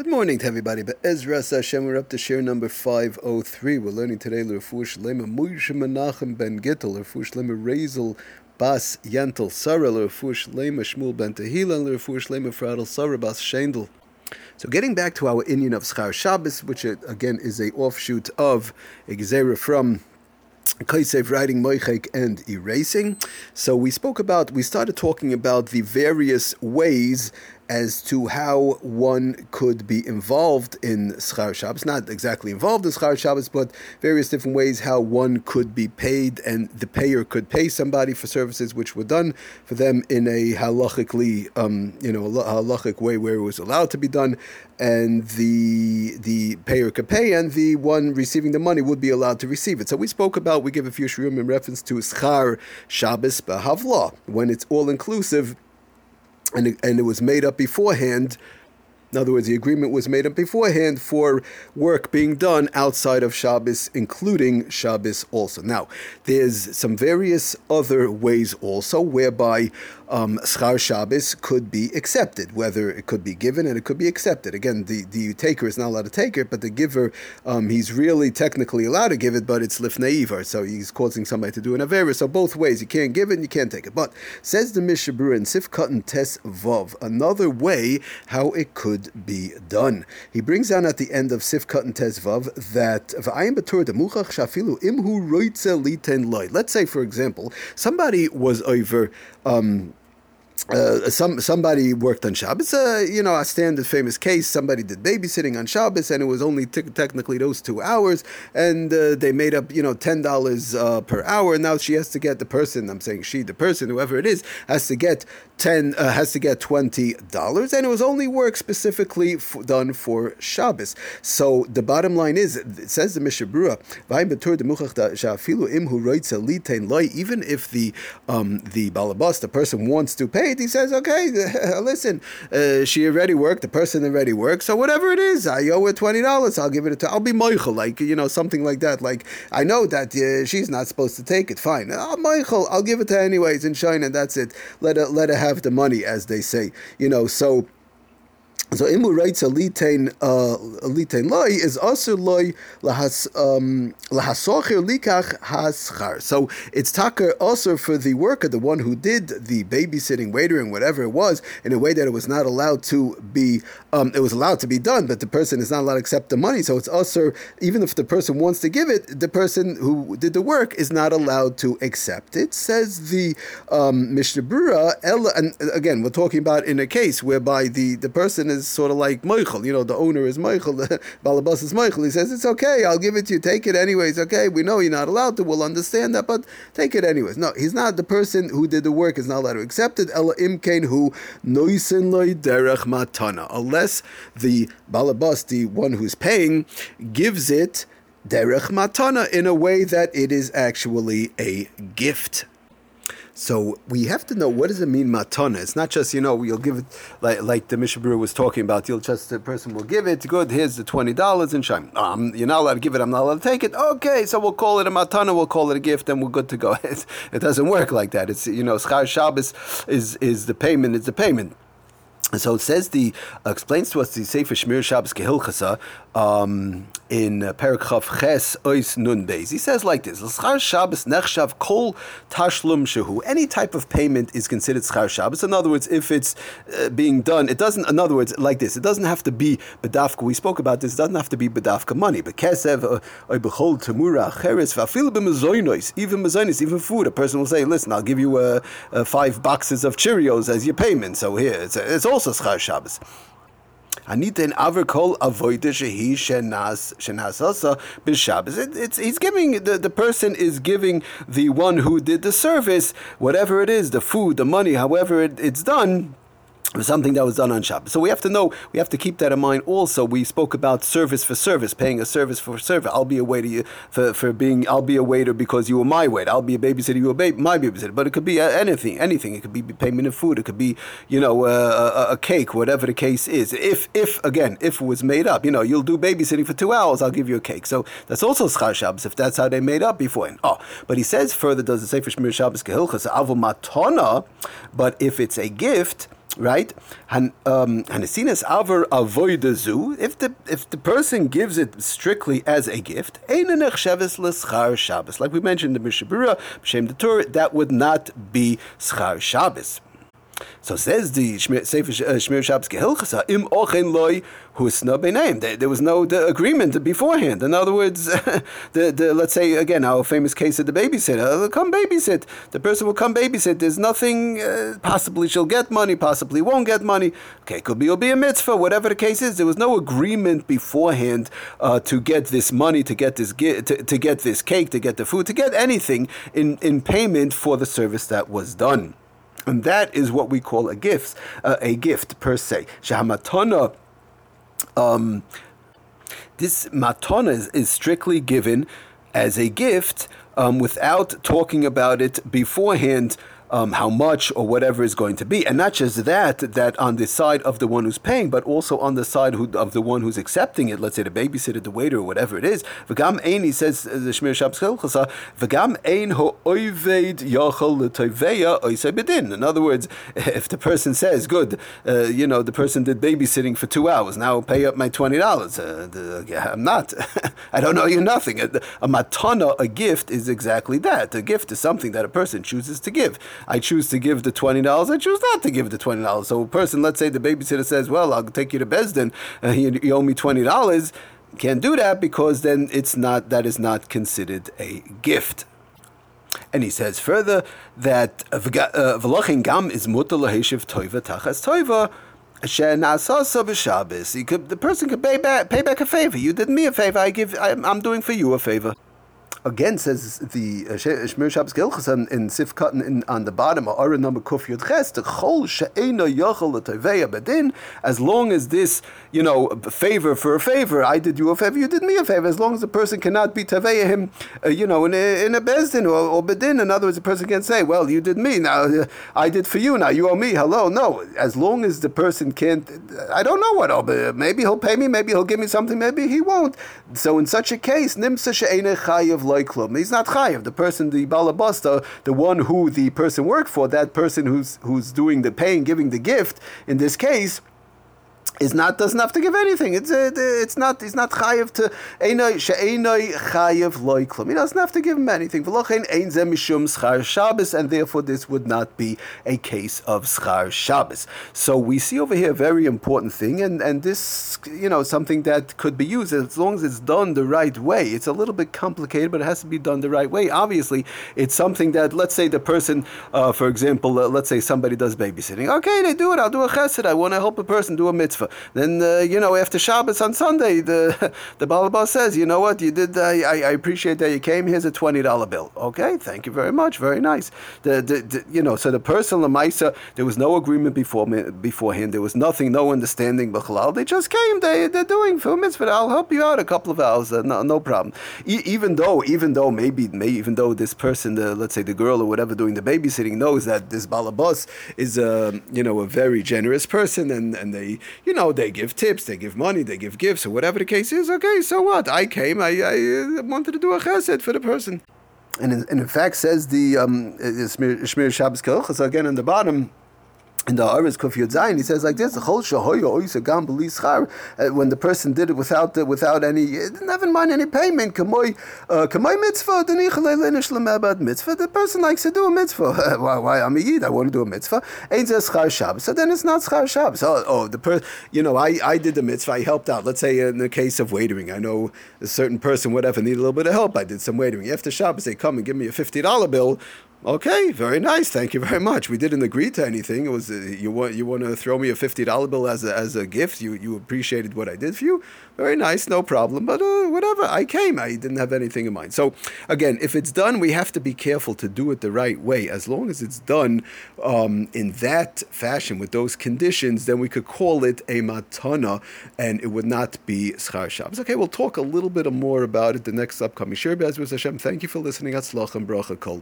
Good morning to everybody. But Ezra Hashem, we're up to shiur number 503. We're learning today L'Refuah Shlema Moshe Menachem Ben Gittel, L'Refuah Shlema Razel Bas Yantel Sarah, L'Refuah Shlema Shmuel Ben Tehila, and Shlema Fradel Sarah Bas Shendel. So getting back to our inyan of Schar Shabbos, which uh, again is a offshoot of a Gezerah from Kaisev writing Moichek and erasing. So we spoke about, we started talking about the various ways as to how one could be involved in Schar Shabbos. Not exactly involved in Schar Shabbos, but various different ways how one could be paid and the payer could pay somebody for services which were done for them in a halachically, um, you know, halachic way where it was allowed to be done, and the the payer could pay, and the one receiving the money would be allowed to receive it. So we spoke about, we give a few shiurim in reference to Schar Shabbos Behavla, when it's all inclusive and it, and it was made up beforehand. In other words, the agreement was made up beforehand for work being done outside of Shabbos, including Shabbos also. Now, there's some various other ways also whereby um, schar Shabbos could be accepted, whether it could be given and it could be accepted. Again, the, the taker is not allowed to take it, but the giver, um, he's really technically allowed to give it, but it's lifneivar, so he's causing somebody to do an avera. So both ways, you can't give it and you can't take it. But says the Mishabur in Sif Katan Tes Vav, another way how it could be done. He brings down at the end of Sif Katan Tes Vav that Batur Demuchach Shafilu Imhu Loy. Let's say, for example, somebody was over. Um, uh, some somebody worked on Shabbos. Uh, you know, a standard famous case. Somebody did babysitting on Shabbos, and it was only t- technically those two hours, and uh, they made up you know ten dollars uh, per hour. Now she has to get the person. I'm saying she, the person, whoever it is, has to get ten uh, has to get twenty dollars, and it was only work specifically f- done for Shabbos. So the bottom line is, it says the Mishabura, even if the um, the balabas, the person wants to pay he says, okay, listen, uh, she already worked, the person already worked, so whatever it is, I owe her twenty dollars. I'll give it to. I'll be moichel, like you know, something like that. Like I know that uh, she's not supposed to take it. Fine, oh, moichel, I'll give it to her anyways in China. That's it. Let her let her have the money, as they say. You know, so. So imu writes a litain uh, litain loy is also loy lahas um, lahasocher likach haschar. So it's taka also for the worker, the one who did the babysitting, waitering, whatever it was, in a way that it was not allowed to be. Um, it was allowed to be done, but the person is not allowed to accept the money. So it's also even if the person wants to give it, the person who did the work is not allowed to accept it. Says the um, Mishnah. And again, we're talking about in a case whereby the the person is sort of like moichel. You know, the owner is moichel, the Balabas is moichel. He says, It's okay, I'll give it to you, take it anyways. Okay, we know you're not allowed to, we'll understand that, but take it anyways. No, he's not the person who did the work, is not allowed to accept it. Ella imkain who noisen loy derech matana. Unless the Balabas, the one who's paying, gives it derech matana in a way that it is actually a gift. So we have to know what does it mean matana. It's not just you know you'll give it like like the Mishabur was talking about. You'll just the person will give it. Good, here's the twenty dollars and shine. Um, you're not allowed to give it. I'm not allowed to take it. Okay, so we'll call it a matana. We'll call it a gift, and we're good to go. It, it doesn't work like that. It's you know schar Shabbos is is the payment. It's the payment. So it says the uh, explains to us the Sefer Shmir Shabbos Kehilchasa um, in uh, Parakchav Ches Ois Nun Beis. He says like this: L'schar Shabbos nechshav kol tashlum shehu. Any type of payment is considered schar Shabbos. In other words, if it's uh, being done, it doesn't. In other words, like this, it doesn't have to be bedafka. We spoke about this. It doesn't have to be bedafka money. But kesev uh, oy bechol temura cheres va'afil b'mezoinos. Even mezoinos, even food. A person will say, "Listen, I'll give you uh, five boxes of Cheerios as your payment." So here, it's, it's also schar Shabbos. Anitin aver kol avoida shehi shenas shenasasa b'Shabbos. It's he's giving the, the person is giving the one who did the service whatever it is, the food, the money, however it, it's done something that was done on Shabbos. So we have to know, we have to keep that in mind also. We spoke about service for service, paying a service for service. I'll be a waiter for, for being, I'll be a waiter because you were my waiter. I'll be a babysitter, you were ba- my babysitter. But it could be anything, anything. It could be payment of food. It could be, you know, uh, a, a, cake, whatever the case is. If, if, again, if it was made up, you know, you'll do babysitting for two hours, I'll give you a cake. So that's also Schar Shabbos, if that's how they made up before. Oh, but he says further, does it say for Shmir Shabbos Kehilchas, Avu Matona, but if it's a gift, right? Han um, aver avoidazu. If the if the person gives it strictly as a gift, Shabbos. Like we mentioned in the Mishabura, B'Shem the Torah, that would not be schar Shabbos. So says the Shmir Shabbos Gehilchasa, im ochen loy husna benaim. There was no agreement beforehand. In other words, the, the, let's say again our famous case of the babysitter. Come babysit. The person will come babysit. There's nothing. Uh, possibly she'll get money. Possibly won't get money. Okay, could be it'll be a mitzvah. Whatever the case is, there was no agreement beforehand uh, to get this money, to get this to, to get this cake, to get the food, to get anything in in payment for the service that was done. And that is what we call a gift, uh, a gift per se. Shahamatana, um, this matana is, is, strictly given as a gift um, without talking about it beforehand um, how much or whatever is going to be. And not just that, that on the side of the one who's paying, but also on the side who, of the one who's accepting it, let's say the babysitter, the waiter, or whatever it is. V'gam ein, he says, uh, the Shmir Shabbos v'gam ein ho'oived oisei bedin. In other words, if the person says, good, uh, you know, the person did babysitting for two hours, now I'll pay up my $20. Uh, I'm not. I don't owe you nothing. A, a matana, a gift, is exactly that. A gift is something that a person chooses to give. I choose to give the twenty dollars. I choose not to give the twenty dollars. So a person, let's say the babysitter says, "Well, I'll take you to Besdin. Uh, you, you owe me twenty dollars." Can't do that because then it's not that is not considered a gift. And he says further that uh, v'lochin gam is toiva tachas. The person could pay back, pay back a favor. You did me a favor. I give. I'm doing for you a favor again says the uh, Shmir Shabbos Gilchas in Sif in, on the bottom Ara number Kuf Yud Ches the Chol She'ena Yachal L'Toveya Bedin. As long as this you know favor for a favor I did you a favor you did me a favor. As long as the person cannot be Taveya him uh, you know in a, in a Bezdin or, or Bedin in other words the person can say well you did me now uh, I did for you now you owe me hello. No as long as the person can't I don't know what I'll, maybe he'll pay me maybe he'll give me something maybe he won't. So in such a case Nimsa She'ena He's not chayiv. The person, the balabasta, the one who the person worked for, that person who's who's doing the paying, giving the gift, in this case, is not doesn't have to give anything. It's uh, it's not he's not chayiv to einay she'einay chayiv loiklum. He doesn't have to give him anything. V'lochein ein zeh mishum schar Shabbos, and therefore this would not be a case of schar Shabbos. So we see over here a very important thing, and and this you know something that could be used as long as it's done the right way. It's a little bit complicated, but it has to be done the right way. Obviously, it's something that let's say the person, uh, for example, uh, let's say somebody does babysitting. Okay, they do it. I'll do a chesed. I want to help a person do a mitzvah. Then uh, you know after Shabbos on Sunday, the the Balabas says, you know what, you did. Uh, I, I appreciate that you came. Here's a twenty dollar bill. Okay, thank you very much. Very nice. The, the, the you know so the person Lamaisa, there was no agreement before beforehand. There was nothing, no understanding. B'chalal. They just came. They they're doing for mitzvah. I'll help you out a couple of hours. Uh, no, no problem. E- even though even though maybe, maybe even though this person, the, let's say the girl or whatever doing the babysitting knows that this Balabas is a you know a very generous person and and they you know know, they give tips, they give money, they give gifts, or whatever the case is. Okay, so what? I came, I, I uh, wanted to do a chesed for the person. And in, and in fact, says the um, Shmir Shabbos Kelchas again in the bottom in the Aris Kuf Zayin, he says like this: uh, When the person did it without the, without any, uh, never mind any payment, uh, mitzvah, mitzvah. The person likes to do a mitzvah. why? Why? I'm a yid. I want to do a mitzvah. Ain't schar Shabbos. So then it's not schar Shabbos. Oh, oh, the person, you know, I, I did the mitzvah. I helped out. Let's say in the case of waitering, I know a certain person, whatever, needed a little bit of help. I did some waitering. After Shabbos, they come and give me a fifty dollar bill. Okay, very nice. Thank you very much. We didn't agree to anything. It was uh, you want you want to throw me a fifty dollar bill as a, as a gift. You you appreciated what I did for you. Very nice, no problem. But uh, whatever, I came. I didn't have anything in mind. So again, if it's done, we have to be careful to do it the right way. As long as it's done um, in that fashion with those conditions, then we could call it a matana, and it would not be schar Shabbos. Okay, we'll talk a little bit more about it the next upcoming Shir Hashem. Thank you for listening. Atzlach and bracha kol.